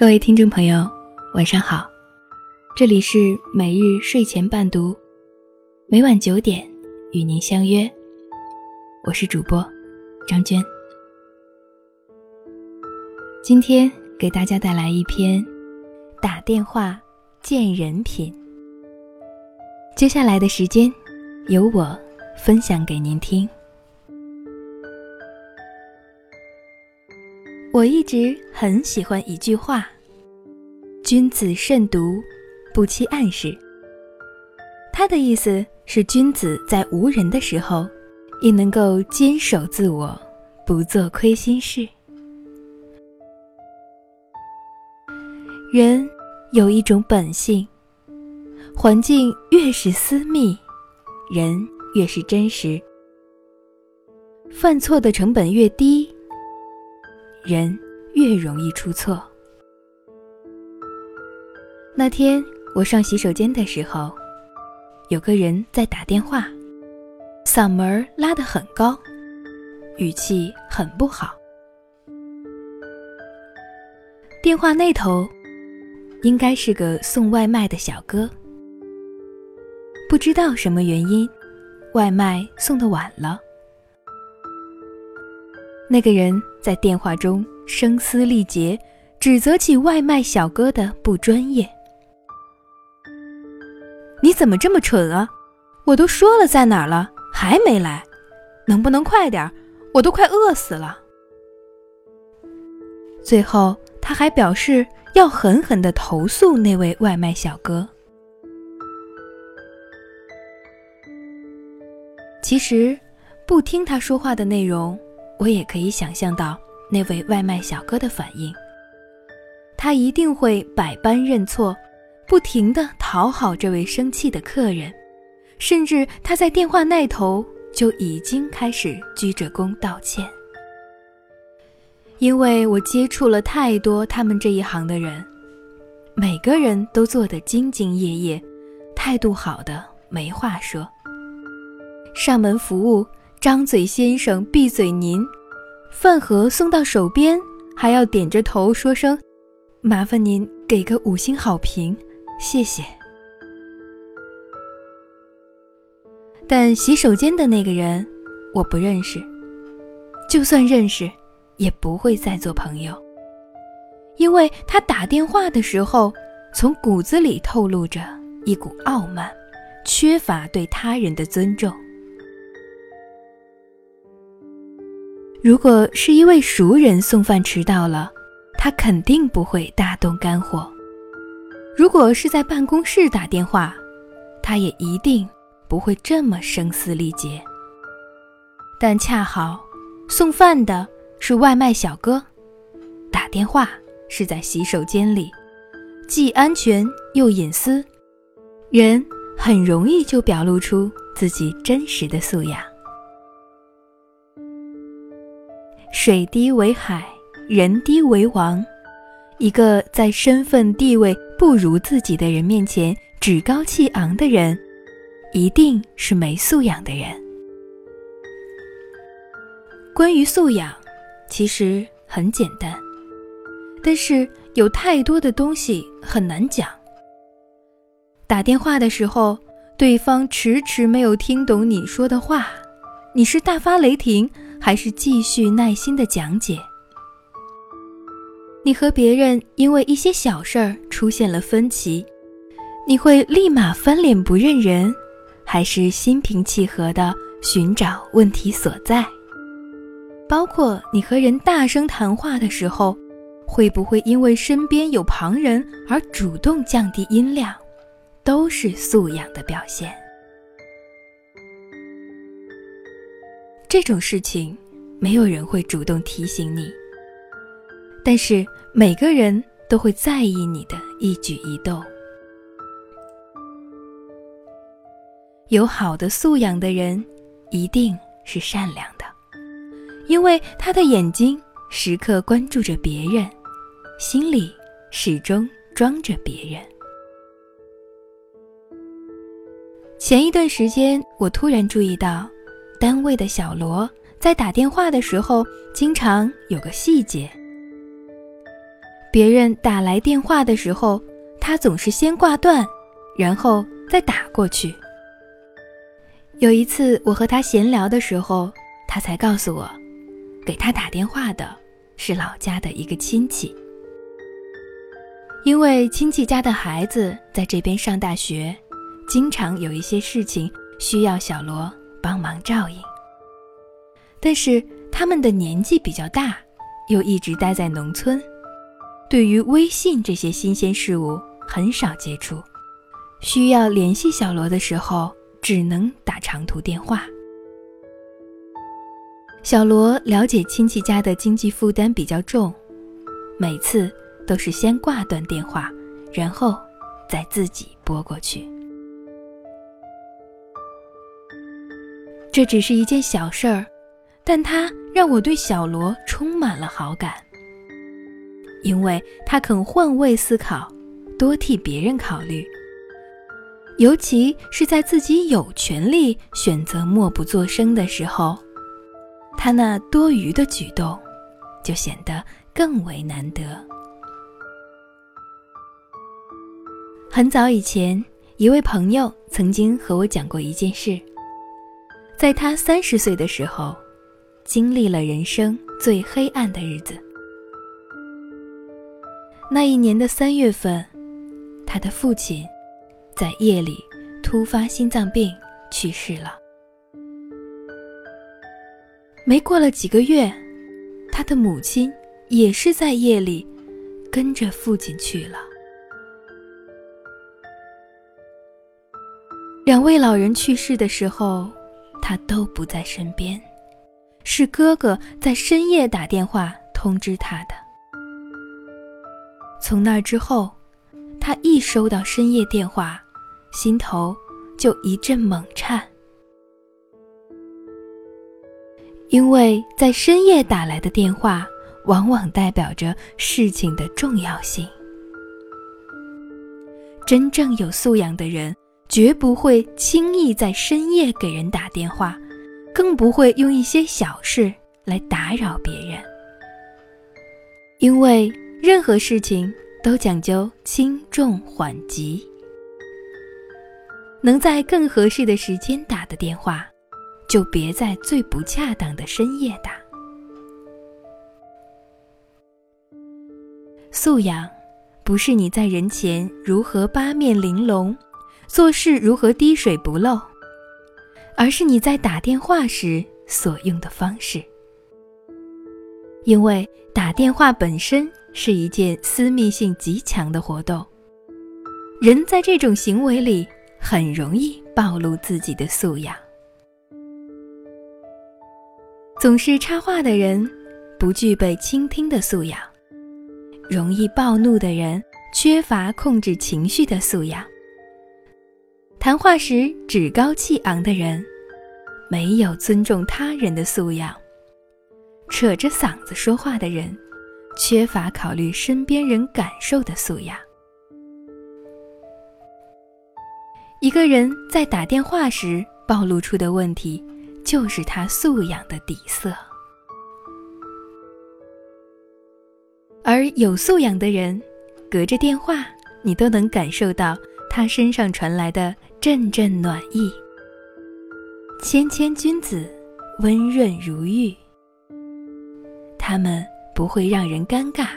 各位听众朋友，晚上好，这里是每日睡前伴读，每晚九点与您相约，我是主播张娟。今天给大家带来一篇打电话见人品。接下来的时间，由我分享给您听。我一直很喜欢一句话：“君子慎独，不欺暗室。”他的意思是，君子在无人的时候，也能够坚守自我，不做亏心事。人有一种本性，环境越是私密，人越是真实，犯错的成本越低。人越容易出错。那天我上洗手间的时候，有个人在打电话，嗓门拉得很高，语气很不好。电话那头应该是个送外卖的小哥，不知道什么原因，外卖送的晚了。那个人在电话中声嘶力竭，指责起外卖小哥的不专业。你怎么这么蠢啊！我都说了在哪儿了，还没来，能不能快点？我都快饿死了。最后，他还表示要狠狠的投诉那位外卖小哥。其实，不听他说话的内容。我也可以想象到那位外卖小哥的反应，他一定会百般认错，不停地讨好这位生气的客人，甚至他在电话那头就已经开始鞠着躬道歉。因为我接触了太多他们这一行的人，每个人都做得兢兢业业，态度好的没话说，上门服务。张嘴先生，闭嘴您。饭盒送到手边，还要点着头说声：“麻烦您给个五星好评，谢谢。”但洗手间的那个人，我不认识。就算认识，也不会再做朋友，因为他打电话的时候，从骨子里透露着一股傲慢，缺乏对他人的尊重。如果是一位熟人送饭迟到了，他肯定不会大动肝火；如果是在办公室打电话，他也一定不会这么声嘶力竭。但恰好送饭的是外卖小哥，打电话是在洗手间里，既安全又隐私，人很容易就表露出自己真实的素养。水低为海，人低为王。一个在身份地位不如自己的人面前趾高气昂的人，一定是没素养的人。关于素养，其实很简单，但是有太多的东西很难讲。打电话的时候，对方迟迟没有听懂你说的话，你是大发雷霆？还是继续耐心的讲解。你和别人因为一些小事儿出现了分歧，你会立马翻脸不认人，还是心平气和的寻找问题所在？包括你和人大声谈话的时候，会不会因为身边有旁人而主动降低音量，都是素养的表现。这种事情，没有人会主动提醒你，但是每个人都会在意你的一举一动。有好的素养的人，一定是善良的，因为他的眼睛时刻关注着别人，心里始终装着别人。前一段时间，我突然注意到。单位的小罗在打电话的时候，经常有个细节。别人打来电话的时候，他总是先挂断，然后再打过去。有一次我和他闲聊的时候，他才告诉我，给他打电话的是老家的一个亲戚，因为亲戚家的孩子在这边上大学，经常有一些事情需要小罗帮忙照应。但是他们的年纪比较大，又一直待在农村。对于微信这些新鲜事物很少接触，需要联系小罗的时候只能打长途电话。小罗了解亲戚家的经济负担比较重，每次都是先挂断电话，然后再自己拨过去。这只是一件小事儿，但它让我对小罗充满了好感。因为他肯换位思考，多替别人考虑，尤其是在自己有权利选择默不作声的时候，他那多余的举动就显得更为难得。很早以前，一位朋友曾经和我讲过一件事，在他三十岁的时候，经历了人生最黑暗的日子。那一年的三月份，他的父亲在夜里突发心脏病去世了。没过了几个月，他的母亲也是在夜里跟着父亲去了。两位老人去世的时候，他都不在身边，是哥哥在深夜打电话通知他的。从那之后，他一收到深夜电话，心头就一阵猛颤，因为在深夜打来的电话，往往代表着事情的重要性。真正有素养的人，绝不会轻易在深夜给人打电话，更不会用一些小事来打扰别人，因为。任何事情都讲究轻重缓急，能在更合适的时间打的电话，就别在最不恰当的深夜打。素养，不是你在人前如何八面玲珑，做事如何滴水不漏，而是你在打电话时所用的方式。因为打电话本身。是一件私密性极强的活动，人在这种行为里很容易暴露自己的素养。总是插话的人，不具备倾听的素养；容易暴怒的人，缺乏控制情绪的素养；谈话时趾高气昂的人，没有尊重他人的素养；扯着嗓子说话的人。缺乏考虑身边人感受的素养。一个人在打电话时暴露出的问题，就是他素养的底色。而有素养的人，隔着电话，你都能感受到他身上传来的阵阵暖意。谦谦君子，温润如玉。他们。不会让人尴尬，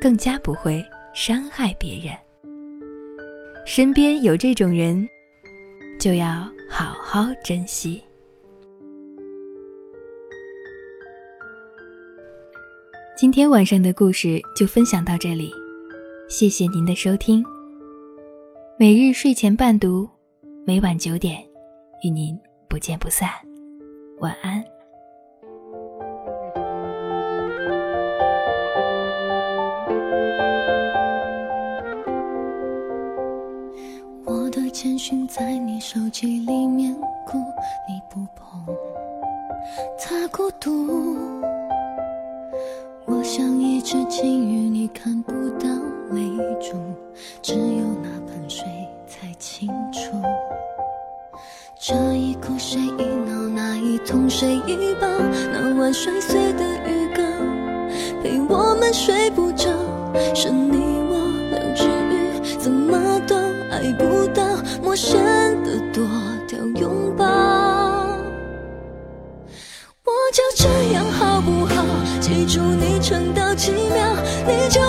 更加不会伤害别人。身边有这种人，就要好好珍惜。今天晚上的故事就分享到这里，谢谢您的收听。每日睡前伴读，每晚九点与您不见不散。晚安。简讯在你手机里面哭，你不碰，他孤独。我像一只金鱼，你看不到泪珠，只有那盆水才清楚。这一哭谁一闹，那一痛谁一抱，那晚摔碎的鱼缸，陪我们睡不着，是你我两只鱼，怎么都爱不到。陌生的躲掉拥抱，我就这样好不好？记住你撑到几秒，你就。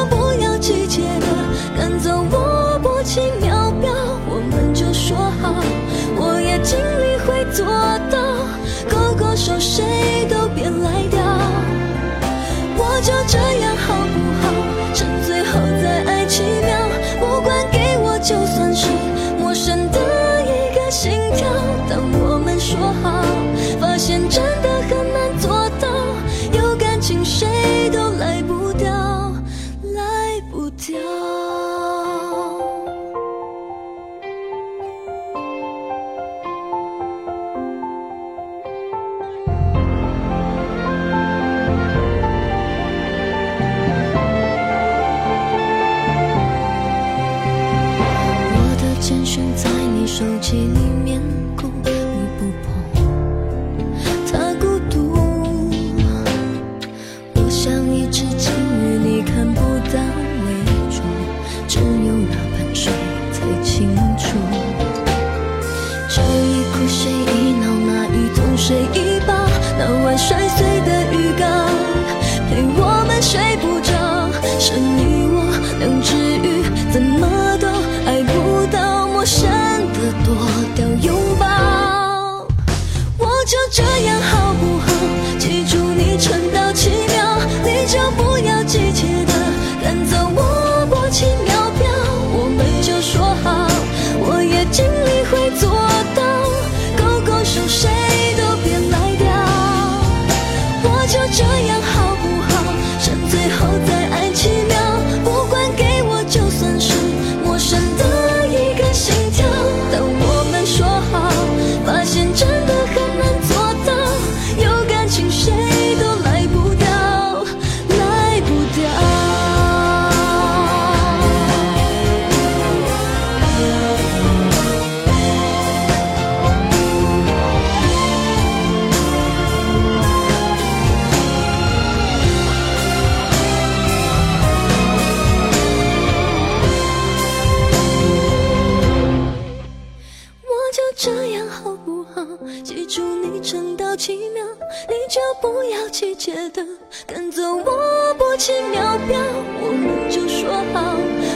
记住你撑到七秒，你就不要急切的跟走我不起秒表，我们就说好，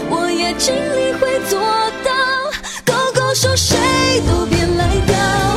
我也尽力会做到，勾勾手谁都别赖掉。